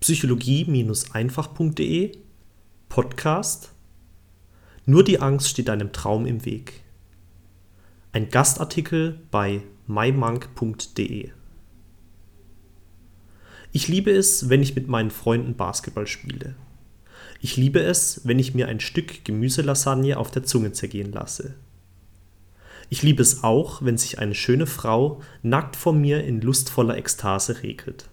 psychologie-einfach.de Podcast Nur die Angst steht deinem Traum im Weg. Ein Gastartikel bei mymonk.de Ich liebe es, wenn ich mit meinen Freunden Basketball spiele. Ich liebe es, wenn ich mir ein Stück Gemüselasagne auf der Zunge zergehen lasse. Ich liebe es auch, wenn sich eine schöne Frau nackt vor mir in lustvoller Ekstase regelt.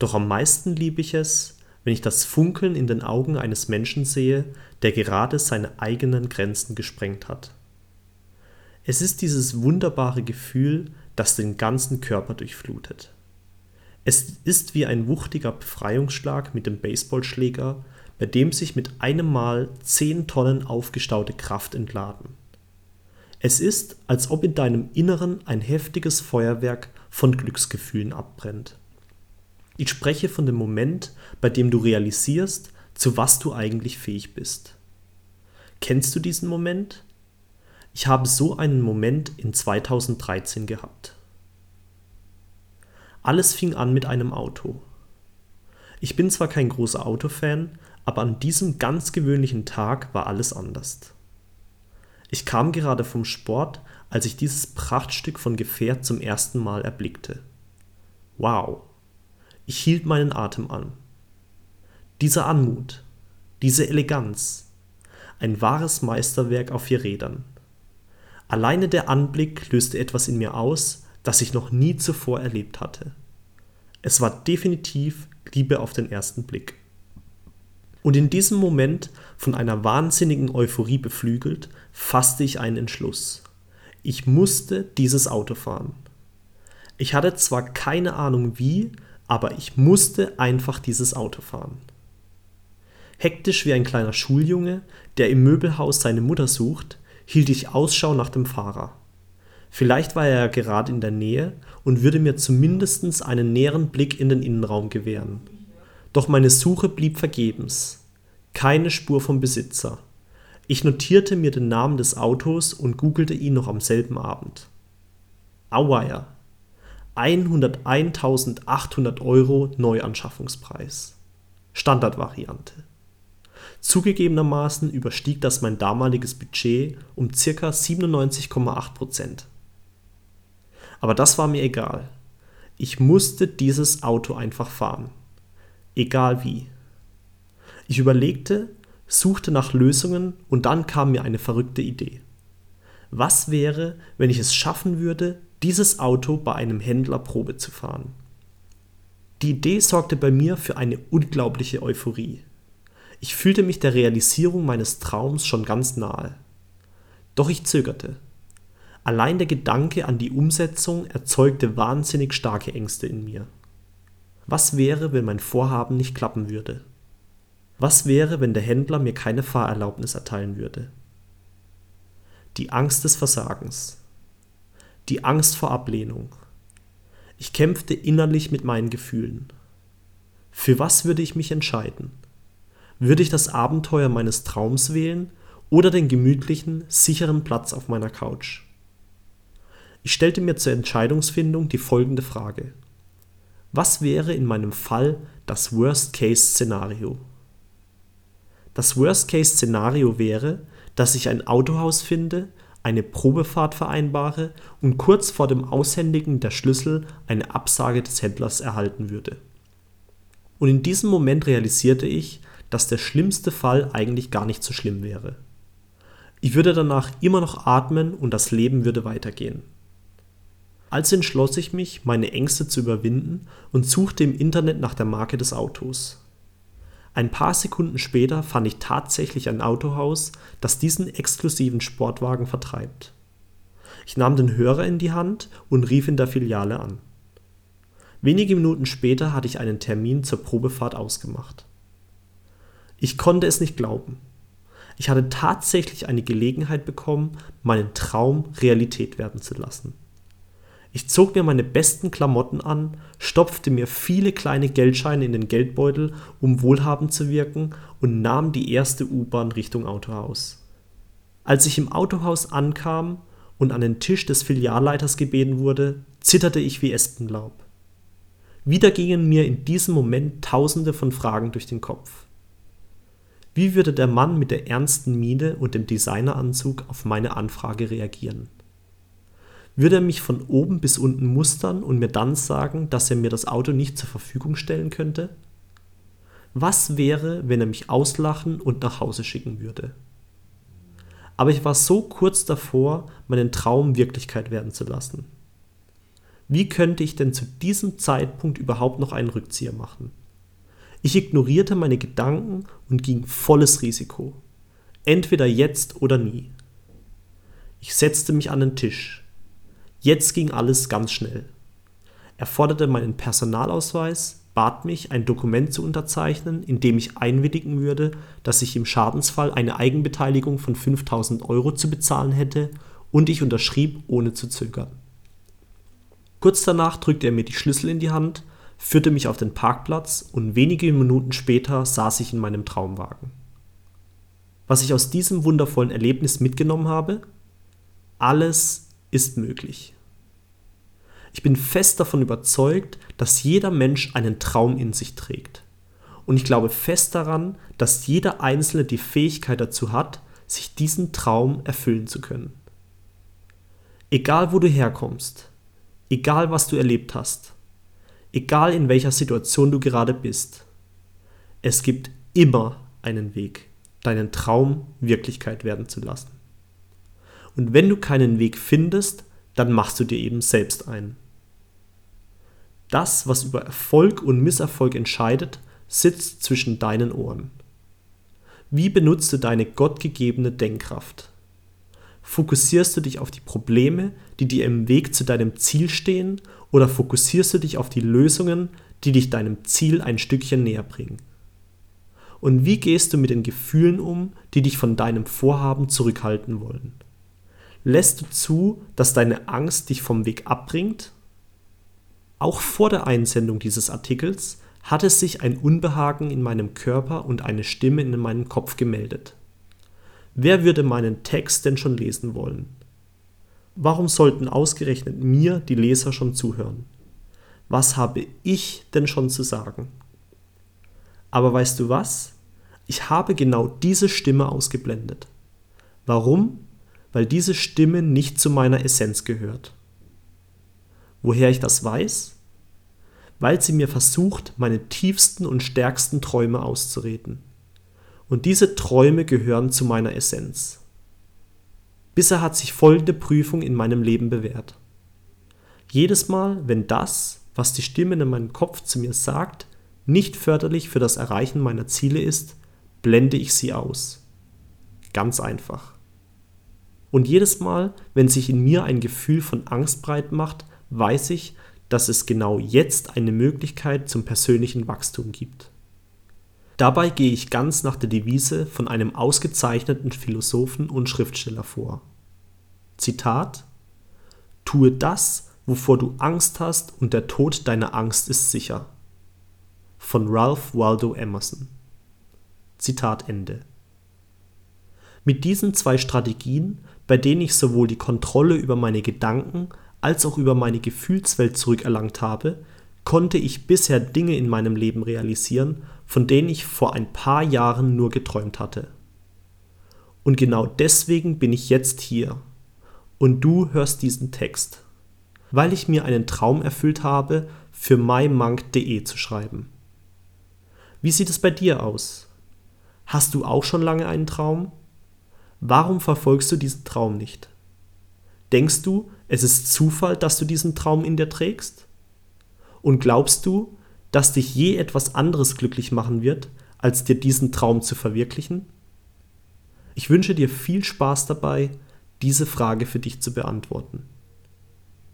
Doch am meisten liebe ich es, wenn ich das Funkeln in den Augen eines Menschen sehe, der gerade seine eigenen Grenzen gesprengt hat. Es ist dieses wunderbare Gefühl, das den ganzen Körper durchflutet. Es ist wie ein wuchtiger Befreiungsschlag mit dem Baseballschläger, bei dem sich mit einem Mal zehn Tonnen aufgestaute Kraft entladen. Es ist, als ob in deinem Inneren ein heftiges Feuerwerk von Glücksgefühlen abbrennt. Ich spreche von dem Moment, bei dem du realisierst, zu was du eigentlich fähig bist. Kennst du diesen Moment? Ich habe so einen Moment in 2013 gehabt. Alles fing an mit einem Auto. Ich bin zwar kein großer Autofan, aber an diesem ganz gewöhnlichen Tag war alles anders. Ich kam gerade vom Sport, als ich dieses Prachtstück von Gefährt zum ersten Mal erblickte. Wow! Ich hielt meinen Atem an. Diese Anmut, diese Eleganz, ein wahres Meisterwerk auf vier Rädern. Alleine der Anblick löste etwas in mir aus, das ich noch nie zuvor erlebt hatte. Es war definitiv Liebe auf den ersten Blick. Und in diesem Moment, von einer wahnsinnigen Euphorie beflügelt, fasste ich einen Entschluss. Ich musste dieses Auto fahren. Ich hatte zwar keine Ahnung wie, aber ich musste einfach dieses Auto fahren. Hektisch wie ein kleiner Schuljunge, der im Möbelhaus seine Mutter sucht, hielt ich Ausschau nach dem Fahrer. Vielleicht war er ja gerade in der Nähe und würde mir zumindest einen näheren Blick in den Innenraum gewähren. Doch meine Suche blieb vergebens. Keine Spur vom Besitzer. Ich notierte mir den Namen des Autos und googelte ihn noch am selben Abend. Auweia, 101.800 Euro Neuanschaffungspreis. Standardvariante. Zugegebenermaßen überstieg das mein damaliges Budget um ca. 97,8 Prozent. Aber das war mir egal. Ich musste dieses Auto einfach fahren. Egal wie. Ich überlegte, suchte nach Lösungen und dann kam mir eine verrückte Idee. Was wäre, wenn ich es schaffen würde, dieses Auto bei einem Händler Probe zu fahren. Die Idee sorgte bei mir für eine unglaubliche Euphorie. Ich fühlte mich der Realisierung meines Traums schon ganz nahe. Doch ich zögerte. Allein der Gedanke an die Umsetzung erzeugte wahnsinnig starke Ängste in mir. Was wäre, wenn mein Vorhaben nicht klappen würde? Was wäre, wenn der Händler mir keine Fahrerlaubnis erteilen würde? Die Angst des Versagens die Angst vor Ablehnung. Ich kämpfte innerlich mit meinen Gefühlen. Für was würde ich mich entscheiden? Würde ich das Abenteuer meines Traums wählen oder den gemütlichen, sicheren Platz auf meiner Couch? Ich stellte mir zur Entscheidungsfindung die folgende Frage. Was wäre in meinem Fall das Worst-Case-Szenario? Das Worst-Case-Szenario wäre, dass ich ein Autohaus finde, eine Probefahrt vereinbare und kurz vor dem Aushändigen der Schlüssel eine Absage des Händlers erhalten würde. Und in diesem Moment realisierte ich, dass der schlimmste Fall eigentlich gar nicht so schlimm wäre. Ich würde danach immer noch atmen und das Leben würde weitergehen. Also entschloss ich mich, meine Ängste zu überwinden und suchte im Internet nach der Marke des Autos. Ein paar Sekunden später fand ich tatsächlich ein Autohaus, das diesen exklusiven Sportwagen vertreibt. Ich nahm den Hörer in die Hand und rief in der Filiale an. Wenige Minuten später hatte ich einen Termin zur Probefahrt ausgemacht. Ich konnte es nicht glauben. Ich hatte tatsächlich eine Gelegenheit bekommen, meinen Traum Realität werden zu lassen. Ich zog mir meine besten Klamotten an, stopfte mir viele kleine Geldscheine in den Geldbeutel, um wohlhabend zu wirken, und nahm die erste U-Bahn Richtung Autohaus. Als ich im Autohaus ankam und an den Tisch des Filialleiters gebeten wurde, zitterte ich wie Espenlaub. Wieder gingen mir in diesem Moment tausende von Fragen durch den Kopf. Wie würde der Mann mit der ernsten Miene und dem Designeranzug auf meine Anfrage reagieren? Würde er mich von oben bis unten mustern und mir dann sagen, dass er mir das Auto nicht zur Verfügung stellen könnte? Was wäre, wenn er mich auslachen und nach Hause schicken würde? Aber ich war so kurz davor, meinen Traum Wirklichkeit werden zu lassen. Wie könnte ich denn zu diesem Zeitpunkt überhaupt noch einen Rückzieher machen? Ich ignorierte meine Gedanken und ging volles Risiko. Entweder jetzt oder nie. Ich setzte mich an den Tisch. Jetzt ging alles ganz schnell. Er forderte meinen Personalausweis, bat mich, ein Dokument zu unterzeichnen, in dem ich einwilligen würde, dass ich im Schadensfall eine Eigenbeteiligung von 5000 Euro zu bezahlen hätte, und ich unterschrieb, ohne zu zögern. Kurz danach drückte er mir die Schlüssel in die Hand, führte mich auf den Parkplatz und wenige Minuten später saß ich in meinem Traumwagen. Was ich aus diesem wundervollen Erlebnis mitgenommen habe? Alles ist möglich. Ich bin fest davon überzeugt, dass jeder Mensch einen Traum in sich trägt. Und ich glaube fest daran, dass jeder Einzelne die Fähigkeit dazu hat, sich diesen Traum erfüllen zu können. Egal wo du herkommst, egal was du erlebt hast, egal in welcher Situation du gerade bist, es gibt immer einen Weg, deinen Traum Wirklichkeit werden zu lassen. Und wenn du keinen Weg findest, dann machst du dir eben selbst einen. Das, was über Erfolg und Misserfolg entscheidet, sitzt zwischen deinen Ohren. Wie benutzt du deine gottgegebene Denkkraft? Fokussierst du dich auf die Probleme, die dir im Weg zu deinem Ziel stehen, oder fokussierst du dich auf die Lösungen, die dich deinem Ziel ein Stückchen näher bringen? Und wie gehst du mit den Gefühlen um, die dich von deinem Vorhaben zurückhalten wollen? Lässt du zu, dass deine Angst dich vom Weg abbringt? Auch vor der Einsendung dieses Artikels hatte sich ein Unbehagen in meinem Körper und eine Stimme in meinem Kopf gemeldet. Wer würde meinen Text denn schon lesen wollen? Warum sollten ausgerechnet mir die Leser schon zuhören? Was habe ich denn schon zu sagen? Aber weißt du was? Ich habe genau diese Stimme ausgeblendet. Warum? Weil diese Stimme nicht zu meiner Essenz gehört. Woher ich das weiß? Weil sie mir versucht, meine tiefsten und stärksten Träume auszureden. Und diese Träume gehören zu meiner Essenz. Bisher hat sich folgende Prüfung in meinem Leben bewährt. Jedes Mal, wenn das, was die Stimme in meinem Kopf zu mir sagt, nicht förderlich für das Erreichen meiner Ziele ist, blende ich sie aus. Ganz einfach. Und jedes Mal, wenn sich in mir ein Gefühl von Angst breit macht, weiß ich, dass es genau jetzt eine Möglichkeit zum persönlichen Wachstum gibt. Dabei gehe ich ganz nach der Devise von einem ausgezeichneten Philosophen und Schriftsteller vor. Zitat Tue das, wovor du Angst hast, und der Tod deiner Angst ist sicher. Von Ralph Waldo Emerson. Zitat Ende. Mit diesen zwei Strategien bei denen ich sowohl die Kontrolle über meine Gedanken als auch über meine Gefühlswelt zurückerlangt habe, konnte ich bisher Dinge in meinem Leben realisieren, von denen ich vor ein paar Jahren nur geträumt hatte. Und genau deswegen bin ich jetzt hier. Und du hörst diesen Text, weil ich mir einen Traum erfüllt habe, für mymonk.de zu schreiben. Wie sieht es bei dir aus? Hast du auch schon lange einen Traum? Warum verfolgst du diesen Traum nicht? Denkst du, es ist Zufall, dass du diesen Traum in dir trägst? Und glaubst du, dass dich je etwas anderes glücklich machen wird, als dir diesen Traum zu verwirklichen? Ich wünsche dir viel Spaß dabei, diese Frage für dich zu beantworten.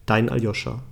Dein Aljoscha.